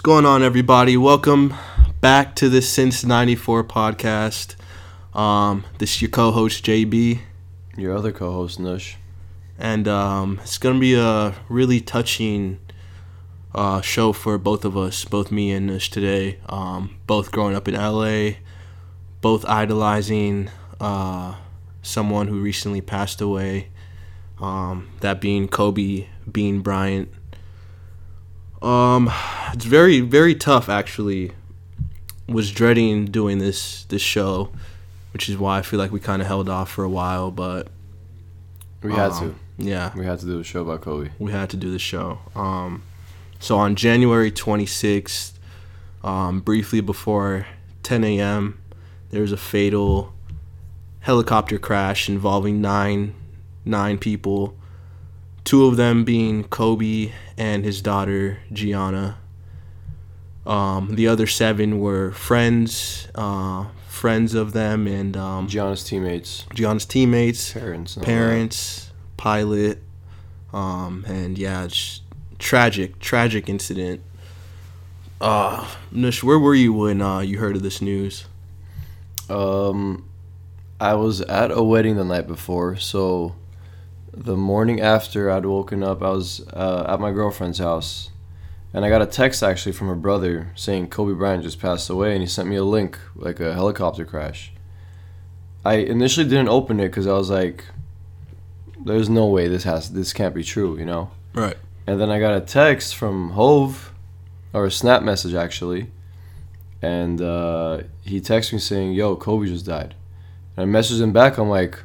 going on, everybody? Welcome back to the Since 94 podcast. Um, this is your co host, JB. Your other co-host Nush. And um, it's going to be a really touching uh, show for both of us, both me and Nush today. Um, both growing up in LA, both idolizing uh, someone who recently passed away. Um, that being Kobe Bean Bryant. Um, it's very very tough actually. Was dreading doing this this show, which is why I feel like we kind of held off for a while, but We had um, Yeah. We had to do a show about Kobe. we had to do the show. Um, so on January 26th, um, briefly before 10 a.m., there was a fatal helicopter crash involving nine nine people. Two of them being Kobe and his daughter Gianna. Um, the other seven were friends, uh, friends of them, and um, Gianna's teammates, Gianna's teammates parents, all that. parents, pilot, um, and yeah, it's tragic, tragic incident. Uh, Nush, where were you when uh, you heard of this news? Um, I was at a wedding the night before, so the morning after I'd woken up, I was uh, at my girlfriend's house, and I got a text actually from her brother saying Kobe Bryant just passed away, and he sent me a link like a helicopter crash. I initially didn't open it because I was like, "There's no way this has this can't be true," you know. Right. And then I got a text from Hove, or a snap message actually, and uh, he texted me saying, "Yo, Kobe just died." And I messaged him back. I'm like,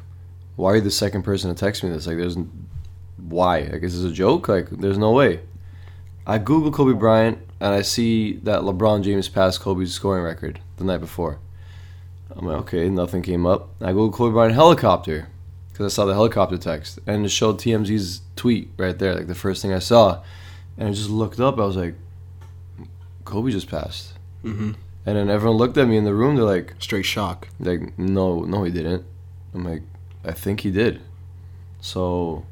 "Why are you the second person to text me this? Like, there's why? Like, is this a joke? Like, there's no way." I Google Kobe Bryant and I see that LeBron James passed Kobe's scoring record the night before. I'm like, okay, nothing came up. I Google Kobe Bryant helicopter because I saw the helicopter text and it showed TMZ's tweet right there, like the first thing I saw. And I just looked up. I was like, Kobe just passed. Mm-hmm. And then everyone looked at me in the room. They're like, Straight shock. like no, no, he didn't. I'm like, I think he did. So,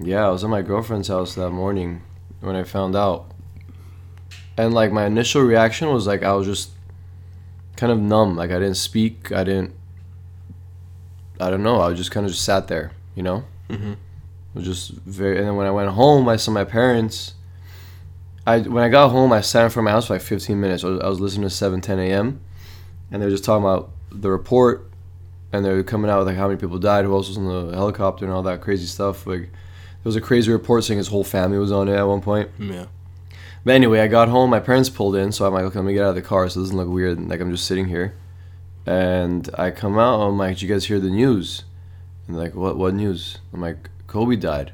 yeah, I was at my girlfriend's house that morning when I found out. And like my initial reaction was like I was just kind of numb. Like I didn't speak. I didn't. I don't know. I just kind of just sat there, you know. Mm-hmm. It was just very. And then when I went home, I saw my parents. I when I got home, I sat in front of my house for like 15 minutes. I was, I was listening to 7, 10 a.m. and they were just talking about the report, and they were coming out with like how many people died, who else was in the helicopter, and all that crazy stuff. Like there was a crazy report saying his whole family was on it at one point. Yeah. But anyway, I got home. My parents pulled in, so I'm like, okay, let me get out of the car so it doesn't look weird. Like I'm just sitting here, and I come out. I'm like, did you guys hear the news? And they're like, what? What news? I'm like, Kobe died.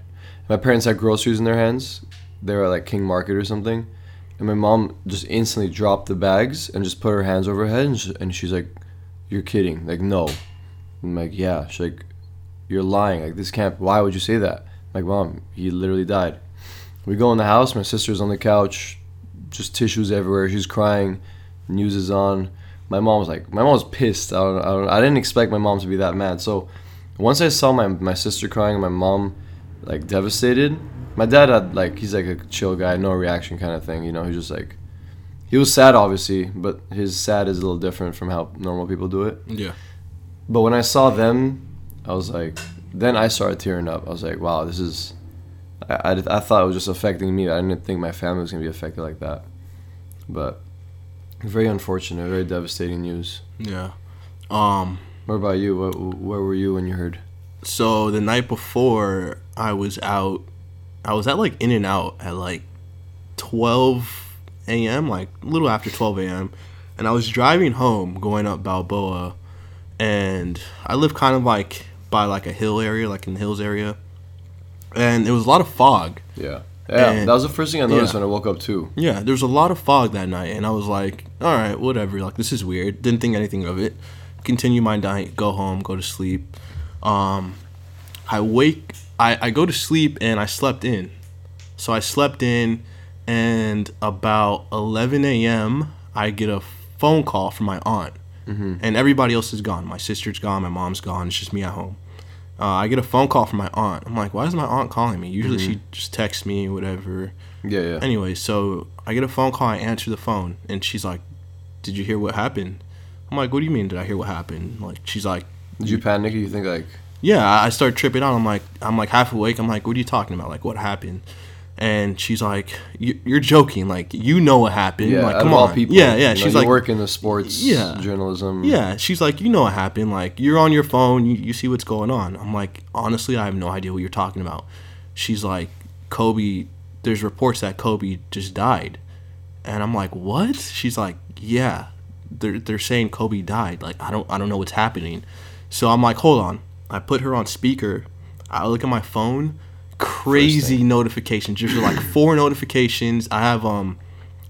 My parents had groceries in their hands. They were at like King Market or something, and my mom just instantly dropped the bags and just put her hands over her head, and, she, and she's like, "You're kidding? Like no." I'm like, "Yeah." She's like, "You're lying. Like this can't. Why would you say that?" I'm like, "Mom, he literally died." We go in the house. My sister's on the couch, just tissues everywhere. She's crying. News is on. My mom was like, my mom was pissed. I don't, I don't, I didn't expect my mom to be that mad. So once I saw my my sister crying and my mom like devastated, my dad had like he's like a chill guy, no reaction kind of thing. You know, he's just like he was sad obviously, but his sad is a little different from how normal people do it. Yeah. But when I saw them, I was like, then I started tearing up. I was like, wow, this is. I, I, I thought it was just affecting me. I didn't think my family was gonna be affected like that. But very unfortunate, very devastating news. Yeah. Um. What about you? What, where were you when you heard? So the night before, I was out. I was at like In and Out at like 12 a.m., like a little after 12 a.m. And I was driving home, going up Balboa, and I live kind of like by like a hill area, like in the hills area. And there was a lot of fog. Yeah, yeah. And- that was the first thing I noticed yeah. when I woke up too. Yeah, there was a lot of fog that night, and I was like, all right, whatever. Like, this is weird. Didn't think anything of it. Continue my night, go home, go to sleep. Um, I wake, I, I go to sleep, and I slept in. So I slept in, and about 11 a.m., I get a phone call from my aunt. And everybody else is gone. My sister's gone, my mom's gone. It's just me at home. Uh, I get a phone call from my aunt. I'm like, why is my aunt calling me? Usually she just texts me, whatever. Yeah, yeah. Anyway, so I get a phone call. I answer the phone, and she's like, "Did you hear what happened?" I'm like, "What do you mean? Did I hear what happened?" Like, she's like, Did you panic? You think like "Yeah." I I start tripping out. I'm like, I'm like half awake. I'm like, "What are you talking about? Like, what happened?" And she's like, "You- "You're joking. Like, you know what happened. yeah, like, come on. people, yeah, yeah." you know, she's you like, work in the sports Yeah. journalism. Yeah, she's like, you know what happened. Like, you're on your phone, you, you see what's going on. I'm like, honestly, I have no idea what you're talking about. She's like, Kobe, there's reports that Kobe just died. And I'm like, what? She's like, yeah, they're, they're saying Kobe died. Like, I don't, I don't know what's happening. So I'm like, hold on. I put her on speaker. I look at my phone, crazy notifications. Just like four notifications. I have um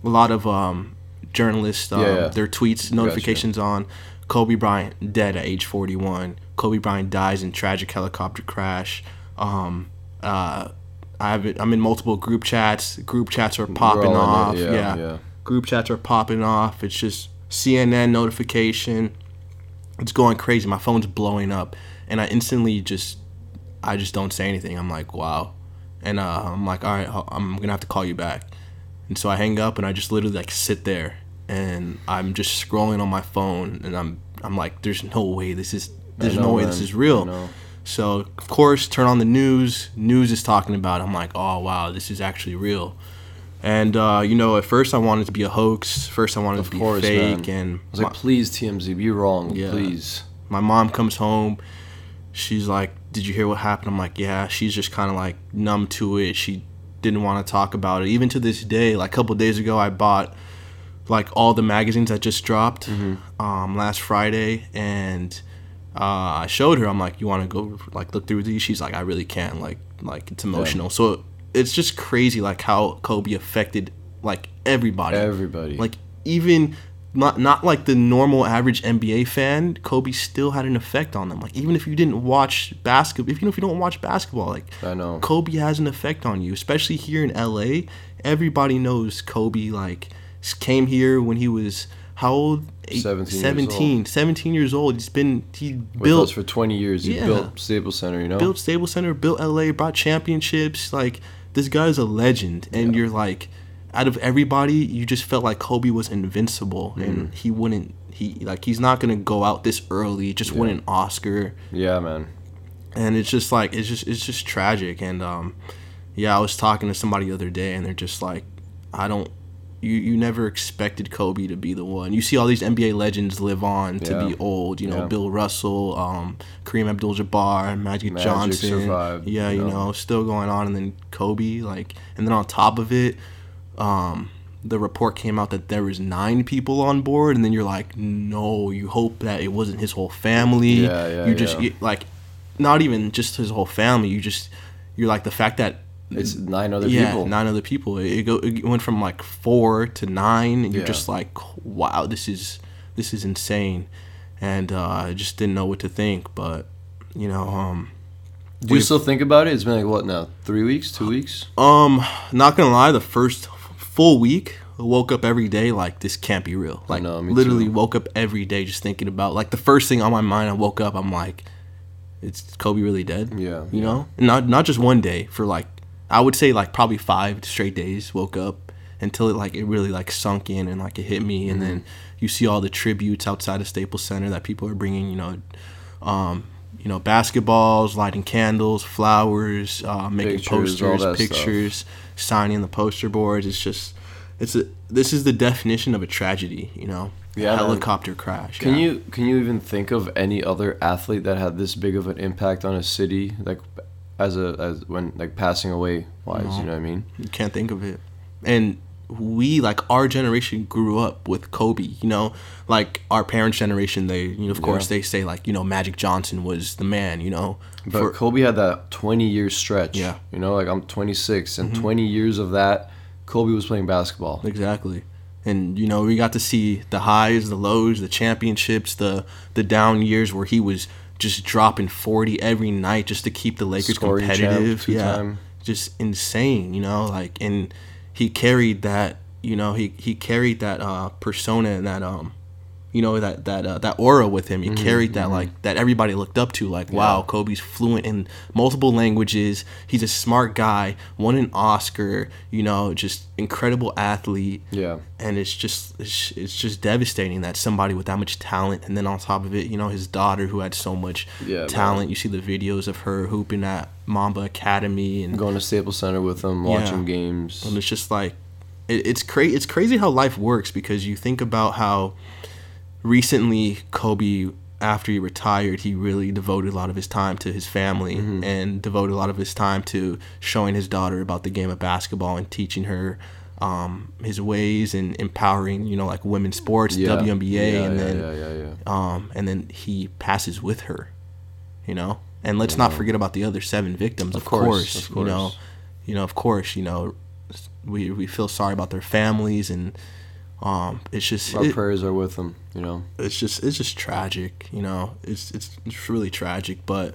a lot of um journalists um, Yeah, yeah. their tweets notifications on Kobe Bryant dead at age 41. Kobe Bryant dies in tragic helicopter crash. Um, uh, I have I'm in multiple group chats. Group chats are popping it, off. yeah, yeah. group chats are popping off. It's just CNN notification. It's going crazy. My phone's blowing up, and I instantly just I just don't say anything. I'm like, wow, and uh, I'm like, all right, I'm gonna have to call you back. And so I hang up and I just literally like sit there and I'm just scrolling on my phone and I'm I'm like, there's no way this is there's know, no way man. this is real. So of course, turn on the news. News is talking about. it. I'm like, oh wow, this is actually real. And uh, you know, at first I wanted to be a hoax. First I wanted it to be course, fake. man. And I was like, please, TMZ, be wrong, Yeah. please. my mom comes home she's like did you hear what happened? I'm like yeah she's just kind of like numb to it. She didn't want to talk about it. Even to this day like a couple days ago i bought like all the magazines that just dropped um, last friday and uh, i showed her. I'm like you want to go like look through these? She's like i really can't like like it's emotional. So it's just crazy like how kobe affected like everybody. Everybody. like even not not like the normal average NBA fan, Kobe still had an effect on them. Like even if you didn't watch basketball, if you know if you don't watch basketball, like I know. Kobe has an effect on you, especially here in LA. Everybody knows Kobe like came here when he was how old? Eight- 17 years 17, 17 years old. He's been he With built for 20 years, you Yeah. built Staples Center, you know? built Staples Center, built LA, brought championships. Like this guy's a legend, and you're like, out of everybody, you just felt like Kobe was invincible, Mm-hmm. and he wouldn't. He like he's not gonna go out this early. Just win an Oscar, yeah, man. and it's just like it's just it's just tragic. And um, yeah, I was talking to somebody the other day, and they're just like, I don't. You, you never expected Kobe to be the one. You see all these NBA legends live on to Yeah. be old. You know, Yeah. Bill Russell, um, Kareem Abdul-Jabbar, Magic, Magic Johnson. survived, yeah, you you know. know, still going on, and then Kobe, like, and then on top of it, um, the report came out that there was nine people on board, and then you're like, no, you hope that it wasn't his whole family. Yeah, yeah, You just yeah. you- like, not even just his whole family. You just you're like the fact that It's nine other yeah, people. nine other people. It, it go it went from like four to nine, and you're Yeah. just like, wow, this is this is insane, and uh, I just didn't know what to think. But you know, um, Do you still think about it? It's been like, what now? Three weeks? Two weeks? um, not gonna lie, the first full week. Woke up every day like this can't be real. Like know, literally too. woke up every day just thinking about like the first thing on my mind. I woke up, I'm like, it's Kobe really dead? Yeah, you know, not not just one day for like I would say like probably five straight days. Woke up until it like it really like sunk in and like it hit me, and then Mm-hmm. you see all the tributes outside of Staples Center that people are bringing. You know, um, you know basketballs, lighting candles, flowers, uh, making Pictures, posters, that stuff. pictures, signing the poster boards. It's just it's a this is the definition of a tragedy. You know, Yeah, man. helicopter crash. Can yeah. you can you even think of any other athlete that had this big of an impact on a city, like as a as when like passing away wise? You know what I mean? You can't think of it. And we like our generation grew up with Kobe, you know, like our parents' generation. They, you know, of course, they say like, you know, Magic Johnson was the man, you know. But For, Kobe had that 20 year stretch. Yeah. Mm-hmm. You know, like I'm 26, and 20 years of that, Kobe was playing basketball. exactly. And you know, we got to see the highs, the lows, the championships, the the down years where he was just dropping 40 every night just to keep the Lakers Scoring competitive. yeah. two-time. Just insane, you know, like and he carried that, you know, he he carried that uh persona and that um you know that that uh, that aura with him. He Mm-hmm, carried that like that everybody looked up to. Like, wow, Kobe's fluent in multiple languages. He's a smart guy. Won an Oscar. You know, just incredible athlete. Yeah. And it's just it's, it's just devastating that somebody with that much talent, and then on top of it, you know, his daughter who had so much Yeah, man. talent. You see the videos of her hooping at Mamba Academy, and Going to Staples Center with them, watching Yeah. games. and it's just like it, it's crazy it's crazy how life works because you think about how recently kobe after he retired he really devoted a lot of his time to his family Mm-hmm. and devoted a lot of his time to showing his daughter about the game of basketball and teaching her um, his ways and empowering you know like women's sports Yeah. WNBA Yeah, and yeah, then um, and then he passes with her, you know. And let's not forget about the other seven victims. Of, Of course, course, of you know, you know, of course, you know, we we feel sorry about their families, and um, it's just Our it- prayers are with them, you know. it's just it's just tragic, you know. It's it's it's really tragic, but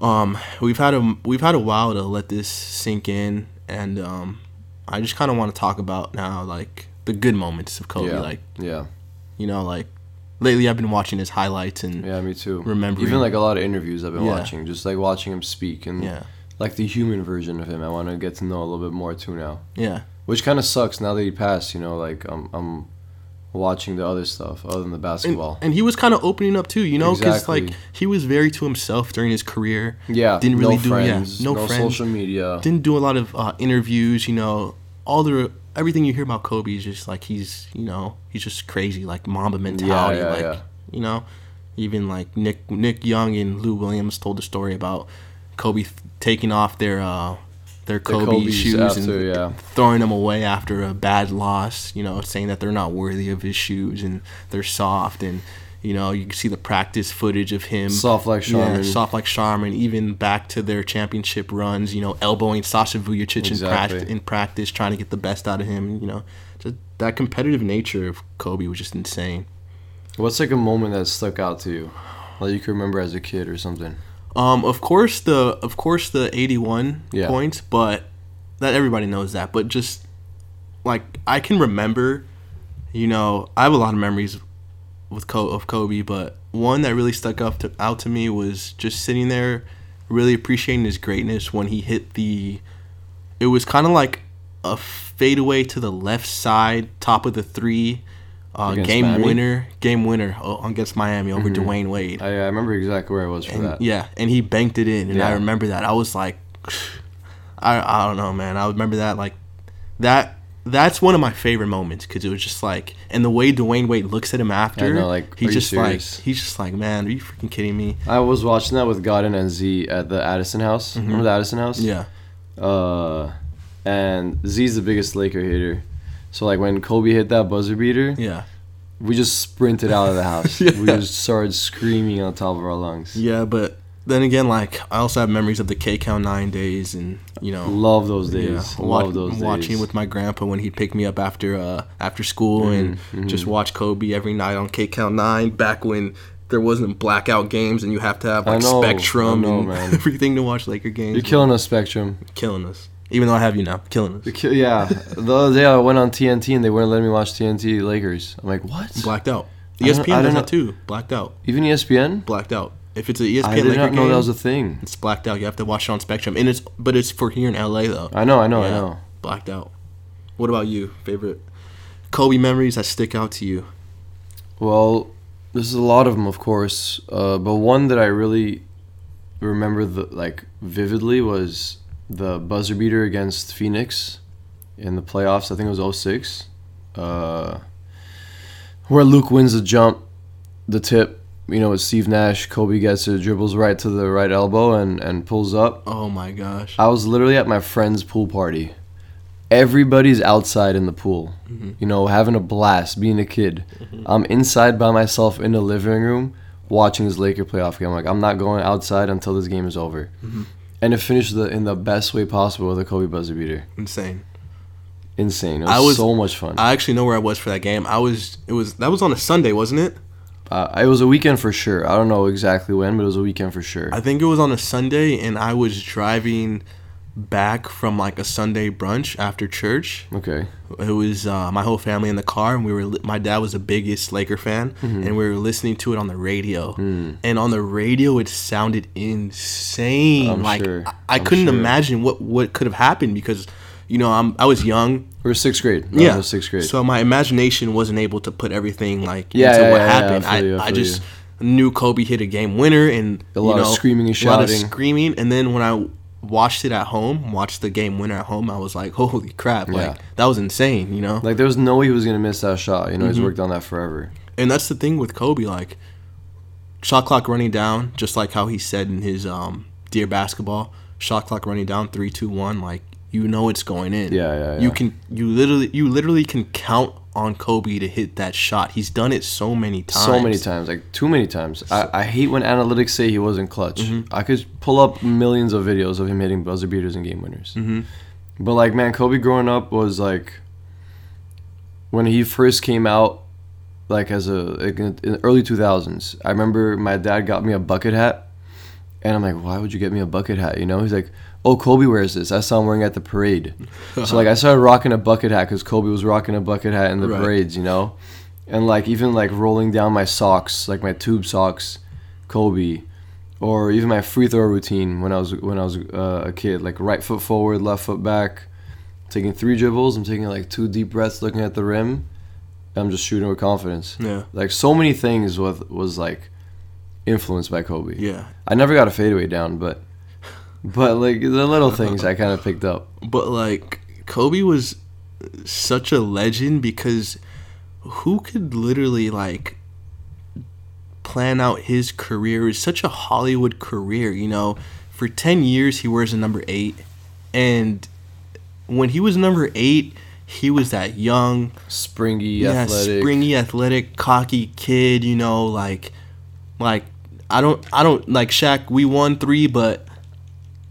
um, we've had a we've had a while to let this sink in, and um, I just kind of want to talk about now, like the good moments of Kobe, yeah. like yeah. you know, like lately I've been watching his highlights and Yeah, me too. Remembering- Even like a lot of interviews I've been Yeah. watching, just like watching him speak and yeah. like the human version of him. I want to get to know a little bit more too now. Yeah, Which kind of sucks now that he passed, you know, like I'm I'm watching the other stuff other than the basketball. and he was kind of opening up too, you know, because Exactly. like he was very to himself during his career. yeah, didn't really no do- yeah, no no, friends. social media. Didn't do a lot of uh, interviews, you know. All the everything you hear about Kobe is just like he's, you know, he's just crazy, like Mamba mentality, yeah, like yeah. you know. Even like Nick Nick Young and Lou Williams told the story about Kobe th- taking off their uh their Kobe Kobe's shoes after, and yeah. throwing them away after a bad loss, you know, saying that they're not worthy of his shoes and they're soft and you know, you can see the practice footage of him Soft like Charmin. Yeah, soft like Charmin, even back to their championship runs, you know, elbowing Sasha Vujacic in, Exactly. prac- in practice, trying to get the best out of him, you know. Just that competitive nature of Kobe was just insane. What's like a moment that stuck out to you, like you can remember as a kid or something? Um, of course the of course the eighty one Yeah. points, but that everybody knows that. But just like I can remember, you know, I have a lot of memories with Co- of Kobe, but one that really stuck up to, out to me was just sitting there, really appreciating his greatness when he hit the. It was kind of like a fadeaway to the left side, top of the three. Uh, game Miami? winner, game winner oh, against Miami over Mhm. Dwyane Wade. I, I remember exactly where I was for And, that. Yeah, and he banked it in, and I remember that. I was like, I I don't know, man. I remember that like that. That's one of my favorite moments because it was just like, and the way Dwyane Wade looks at him after, know, like, he's just like, he's just like, man, are you freaking kidding me? I was watching that with Godin and Z at the Addison House. Remember the Addison House? Yeah, Uh, and Z's the biggest Laker hater. So like when Kobe hit that buzzer beater, yeah, we just sprinted out of the house. Yeah. We just started screaming on top of our lungs. yeah. But then again, like I also have memories of the K Count Nine days, and you know, Love those days. wa- Love those days. watching with my grandpa when he'd pick me up after uh after school and Mhm, just watch Kobe every night on KCAL Nine back when there wasn't blackout games and you have to have like know, Spectrum know, and man. everything to watch Laker games. You're killing us, Spectrum. killing us. Even though I have you now, killing us. Ki- yeah. the other day I went on TNT and they weren't letting me watch TNT Lakers. I'm like, what? Blacked out. ESPN I does don't that too. Blacked out. Even ESPN? Blacked out. If it's an ESPN I did Laker not know game, that was a thing. it's blacked out. You have to watch it on Spectrum, and it's but it's for here in LA though. I know, I know, I know. Blacked out. What about you? Favorite Kobe memories that stick out to you? Well, there's a lot of them, of course, uh, but one that I really remember the like vividly was the buzzer beater against Phoenix in the playoffs. I think it was 06. Uh, where Luke wins the jump, the tip. You know, with Steve Nash, Kobe gets it, dribbles right to the right elbow and, and pulls up. Oh my gosh. I was literally at my friend's pool party. Everybody's outside in the pool, Mhm. you know, having a blast, being a kid. Mm-hmm. I'm inside by myself in the living room watching this Laker playoff game. Like, I'm not going outside until this game is over. Mhm. And it finished the, in the best way possible with a Kobe buzzer beater. Insane. Insane. It was, I was- so much fun. I actually know where I was for that game. I was. It was that was on a Sunday, wasn't it? uh, it was a weekend for sure. I don't know exactly when, but it was a weekend for sure. I think it was on a Sunday, and I was driving back from like a Sunday brunch after church. Okay. It was uh, my whole family in the car, and we were. Li- my dad was the biggest Laker fan, Mm-hmm. and we were listening to it on the radio. Mm. And on the radio, it sounded insane. I'm like sure. I, I couldn't sure. imagine what what could have happened because, you know, I'm I was young. We were sixth grade. No, yeah, sixth grade. So my imagination wasn't able to put everything like Yeah, into yeah, what yeah, yeah, I happened. you, I I, just knew Kobe hit a game winner and A lot you of screaming and a lot of shouting. screaming. And then when I watched it at home, watched the game winner at home, I was like, holy crap! Yeah. Like that was insane. You know. like there was no way he was gonna miss that shot. You know, Mm-hmm. he's worked on that forever. And that's the thing with Kobe, like shot clock running down, just like how he said in his um, Dear Basketball, shot clock running down three, two, one. Like you know it's going in. Yeah, yeah, You can you literally you literally can count on Kobe to hit that shot. He's done it so many times. So many times, like too many times. I, I hate when analytics say he wasn't clutch. Mm-hmm. I could pull up millions of videos of him hitting buzzer beaters and game winners. Mhm. But like, man, Kobe growing up was like when he first came out, like as a like in in the early two thousands. I remember my dad got me a bucket hat, and I'm like, why would you get me a bucket hat? You know, he's like, oh, Kobe wears this. I saw him wearing it at the parade. so like, I started rocking a bucket hat because Kobe was rocking a bucket hat in the Right. parades. You know, and like even like rolling down my socks, like my tube socks, Kobe. Or even my free throw routine when I was when I was uh, a kid, like right foot forward, left foot back, taking three dribbles. I'm taking like two deep breaths, looking at the rim. I'm just shooting with confidence. Yeah. Like so many things with was like influenced by Kobe. Yeah. I never got a fadeaway down, but but like the little things I kind of picked up. But like Kobe was such a legend because who could literally like plan out his career? is such a Hollywood career, you know. For 10 years he wears a number 8 and when he was number 8, he was that young, Springy, yeah, athletic. springy, athletic, cocky kid, you know, like like I don't I don't like Shaq, we won 3 but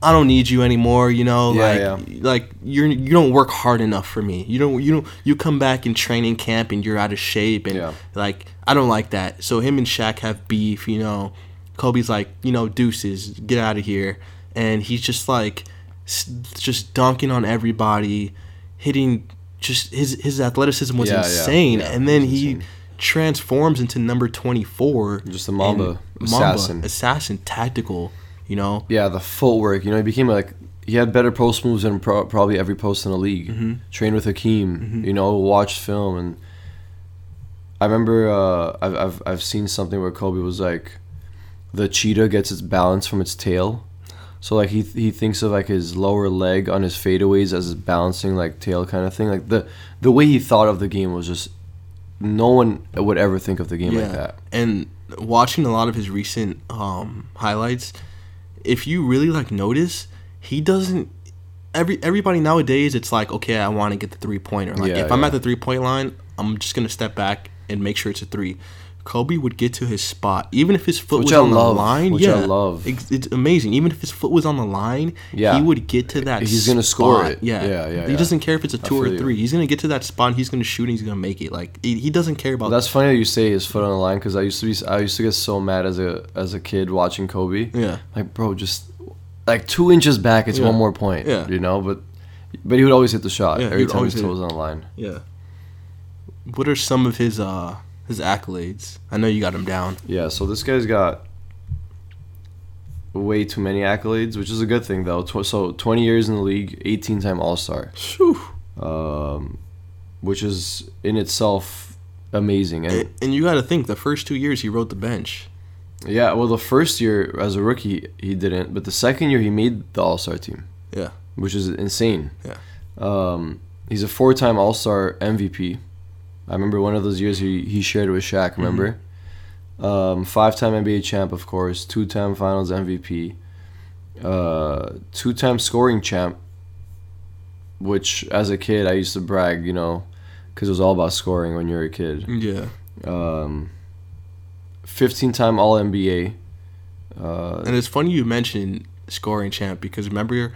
I don't need you anymore, you know, Yeah, like like you're you don't work hard enough for me. You don't you don't you come back in training camp and you're out of shape and Yeah. like I don't like that. So him and Shaq have beef, you know. Kobe's like, you know, deuces, get out of here. And he's just like just dunking on everybody, hitting just his his athleticism was Yeah, yeah, insane. yeah, and then was he insane. Transforms into number 24. Just a Mamba and assassin. assassin, tactical, you know. Yeah, the footwork. You know, he became like he had better post moves than pro- probably every post in the league. Mm-hmm. Trained with Hakeem. You know, watched film, and I remember uh, I've, I've I've seen something where Kobe was like, the cheetah gets its balance from its tail. So like he he thinks of like his lower leg on his fadeaways as his balancing like tail kind of thing. Like the the way he thought of the game was just no one would ever think of the game like that. And watching a lot of his recent um, highlights, if you really like notice, he doesn't. Every everybody nowadays, it's like okay, I want to get the three pointer. Like Yeah, if I'm at the three point line, I'm just gonna step back and make sure it's a three. Kobe would get to his spot, even if his foot Which was I on love, the line. which I yeah, love. It's, it's amazing. Even if his foot was on the line, Yeah. he would get to that. He's gonna score it. Yeah, Yeah, yeah, He yeah. doesn't care if it's a two or a you. three. He's gonna get to that spot. and He's gonna shoot. and He's gonna make it. Like he, he doesn't care about. That's funny that you say his foot on the line because I used to be I used to get so mad as a as a kid watching Kobe. yeah. Like bro, just like two inches back, it's Yeah. one more point. Yeah. you know, but but he would always hit the shot Yeah, every time his hit toe it. was on the line. Yeah. What are some of his uh his accolades? I know you got him down. Yeah, so this guy's got way too many accolades, which is a good thing though. Tw- so twenty years in the league, eighteen time All Star, um, which is in itself amazing. And And, and you got to think the first two years he rode the bench. yeah, well, the first year as a rookie he didn't, but the second year he made the All Star team. Yeah. which is insane. Yeah. Um, he's a four-time All-Star MVP. I remember one of those years he, he shared with Shaq. Remember, um, five-time NBA champ, of course, two-time Finals MVP, uh, two-time scoring champ. Which, as a kid, I used to brag, you know, because it was all about scoring when you were a kid. Yeah. Um, Fifteen-time All NBA. Uh, And it's funny you mentioned scoring champ because remember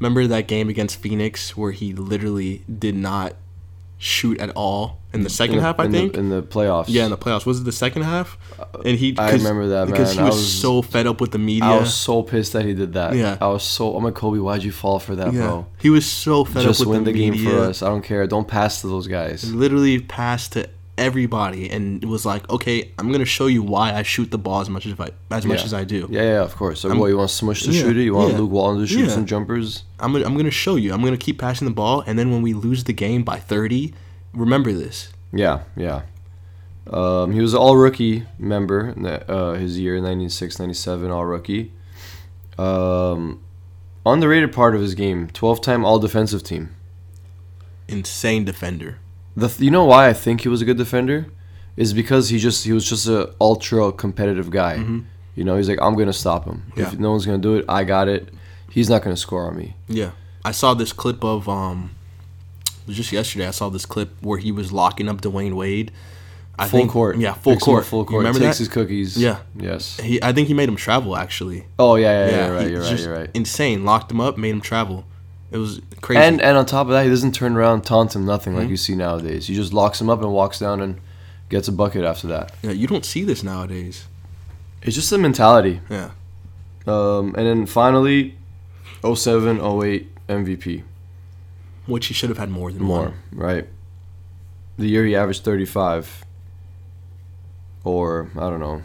remember that game against Phoenix where he literally did not shoot at all in the second in the, half. I in think. the, in the playoffs. yeah, in the playoffs. Was it the second half? Uh, and he. I remember that, because man. he was, was- so fed up with the media. I was so pissed that he did that. Yeah. I was so. I'm like Kobe. Why'd you fall for that, yeah, bro? he was so fed Just up with the media. Just win the, game for us. I don't care. Don't pass to those guys. Literally pass to everybody, and was like, okay, I'm gonna show you why I shoot the ball as much as I as much Yeah. as I do. Yeah, yeah, of course. So, I'm- what you want Smush to Yeah, shoot it? You want yeah, Luke Walton to shoot yeah. some jumpers? I'm gonna, I'm gonna show you. I'm gonna keep passing the ball, and then when we lose the game by 30, remember this. Yeah, yeah. Um, he was an all rookie member in that, uh, his year, 96 97, all rookie. Um, underrated part of his game 12 time all defensive team. Insane defender. The th- you know why I think he was a good defender is because he just he was just a ultra competitive guy. You know, he's like I'm gonna stop him. Mm-hmm. Yeah. If no one's gonna do it, I got it. He's not gonna score on me. Yeah, I saw this clip of um, it was just yesterday. I saw this clip where he was locking up Dwyane Wade. I Full think, court. Yeah, full Picks court. Full You court. remember Takes that? his cookies. Yeah. Yes. He, I think he made him travel actually. Oh yeah, yeah, yeah. you're right. You're right. You're right. Insane. Locked him up, made him travel. It was crazy. And and on top of that, he doesn't turn around, taunt him, nothing Mm-hmm. like you see nowadays. He just locks him up and walks down and gets a bucket after that. yeah, you don't see this nowadays. It's just a mentality. Yeah. Um, and then finally, 07, 08 MVP. Which he should have had more than More, one. right? The year he averaged 35. Or, I don't know.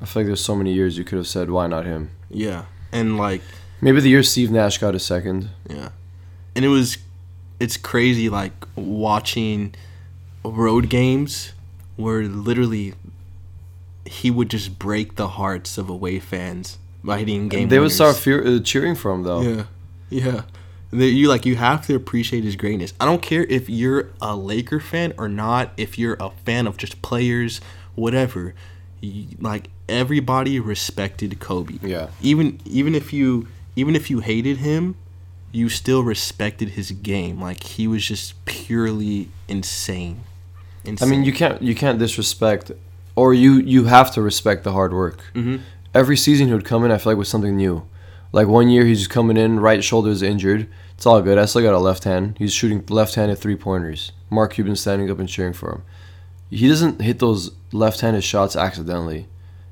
I feel like there's so many years you could have said, why not him? Yeah. And like Maybe the year Steve Nash got a second. Yeah. And it was it's crazy like watching road games where literally he would just break the hearts of away fans by hitting game they would start fear, uh, cheering for him, though. Yeah. Yeah. They- You like you have to appreciate his greatness. I don't care if you're a Laker fan or not, if you're a fan of just players, whatever. You, like everybody respected Kobe. Yeah. Even even if you even if you hated him, you still respected his game. Like he was just purely insane. I mean, you can't you can't disrespect, or you you have to respect the hard work. Mhm. Every season he would come in, I feel like with something new. Like one year he's just coming in, right shoulder is injured. It's all good. I still got a left hand. He's shooting left-handed three pointers. Mark Cuban standing up and cheering for him. He doesn't hit those left-handed shots accidentally.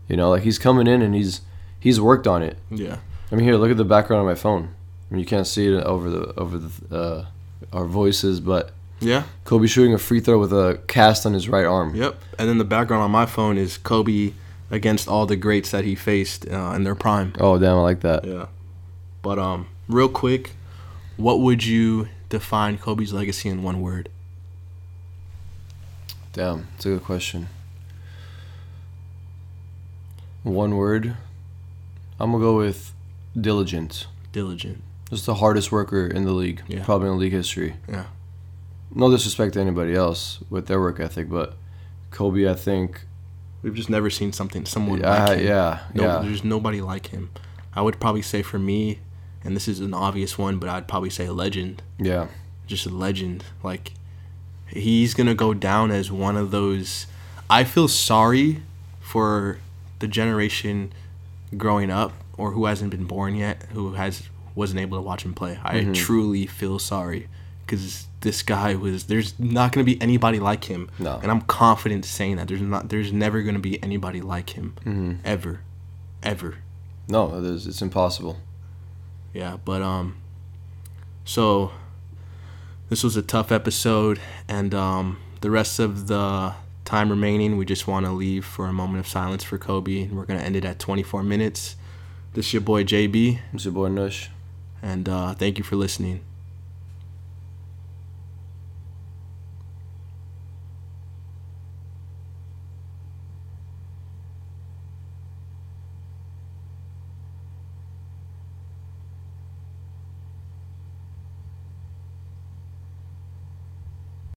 You know, like he's coming in and he's he's worked on it. yeah. I mean, here, look at the background on my phone. I mean, you can't see it over the over the uh, our voices, but Yeah. Kobe shooting a free throw with a cast on his right arm. Yep. And then the background on my phone is Kobe against all the greats that he faced uh, in their prime. Oh damn, I like that. Yeah. But um, real quick, what would you define Kobe's legacy in one word? Damn, it's a good question. One word. I'm gonna go with diligent. Diligent. Just the hardest worker in the league, Yeah. probably in league history. Yeah. No disrespect to anybody else with their work ethic, but Kobe, I think, We've just never seen something someone yeah, like him. yeah, No, yeah, There's nobody like him. I would probably say for me, and this is an obvious one, but I'd probably say a legend. yeah. Just a legend. Like he's gonna go down as one of those. I feel sorry for the generation growing up or who hasn't been born yet, who has wasn't able to watch him play. I Mm-hmm. truly feel sorry because this guy was. There's not gonna be anybody like him, No. and I'm confident saying that. There's not. There's never gonna be anybody like him hmm ever, ever. No, it is, it's impossible. Yeah, but um so this was a tough episode and um the rest of the time remaining we just want to leave for a moment of silence for Kobe and we're going to end it at 24 minutes. This is your boy JB It's your boy Nush. and uh thank you for listening.